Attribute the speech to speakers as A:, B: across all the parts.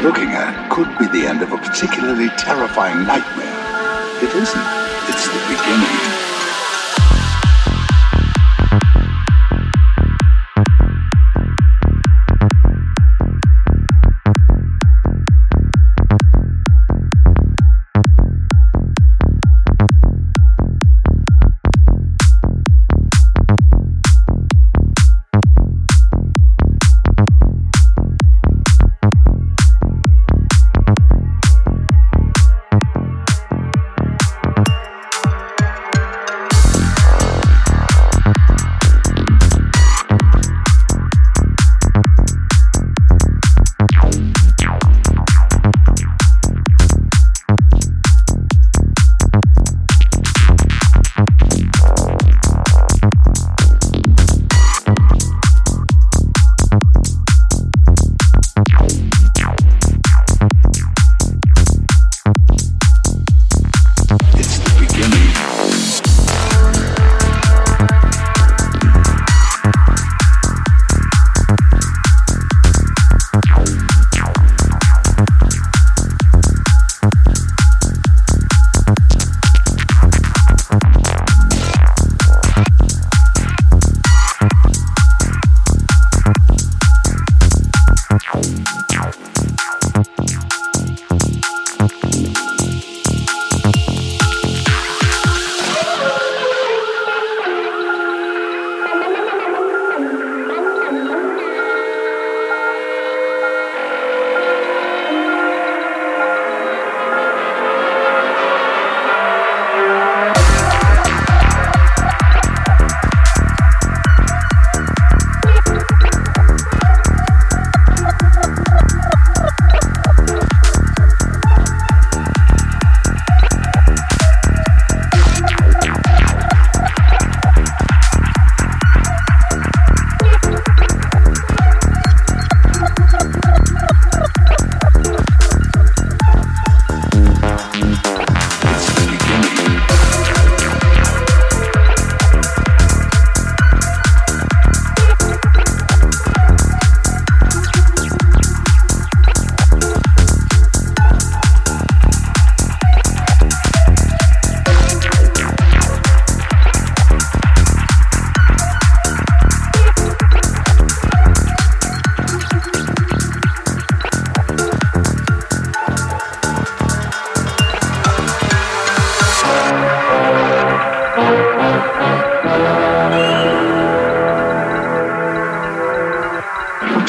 A: you're looking at could be the end of a particularly terrifying nightmare. It isn't. It's the beginning.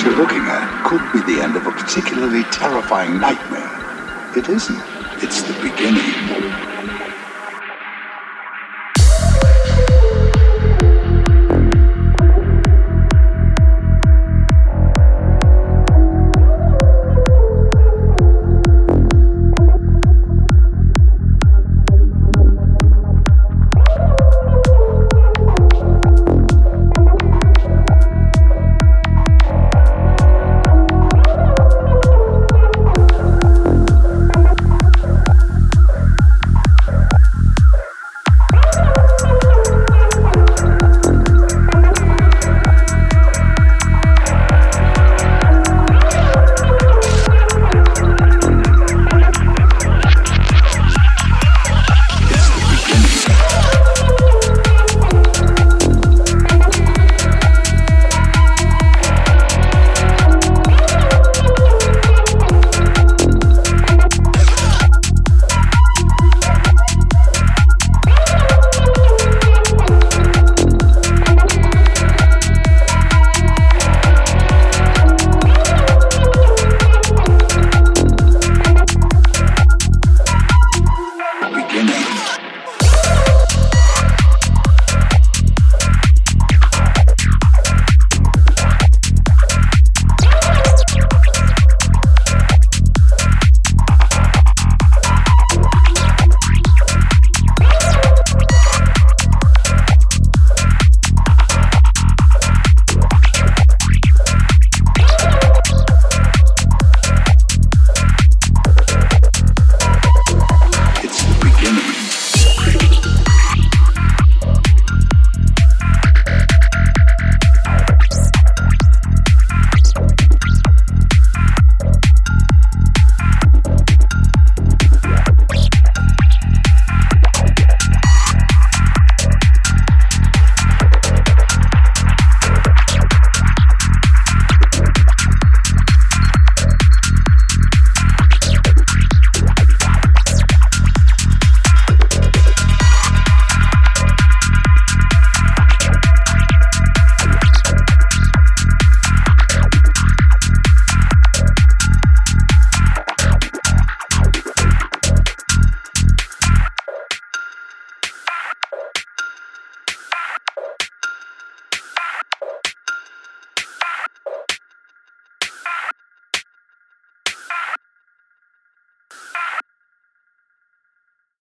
A: What you're looking at could be the end of a particularly terrifying nightmare. It isn't. It's the beginning.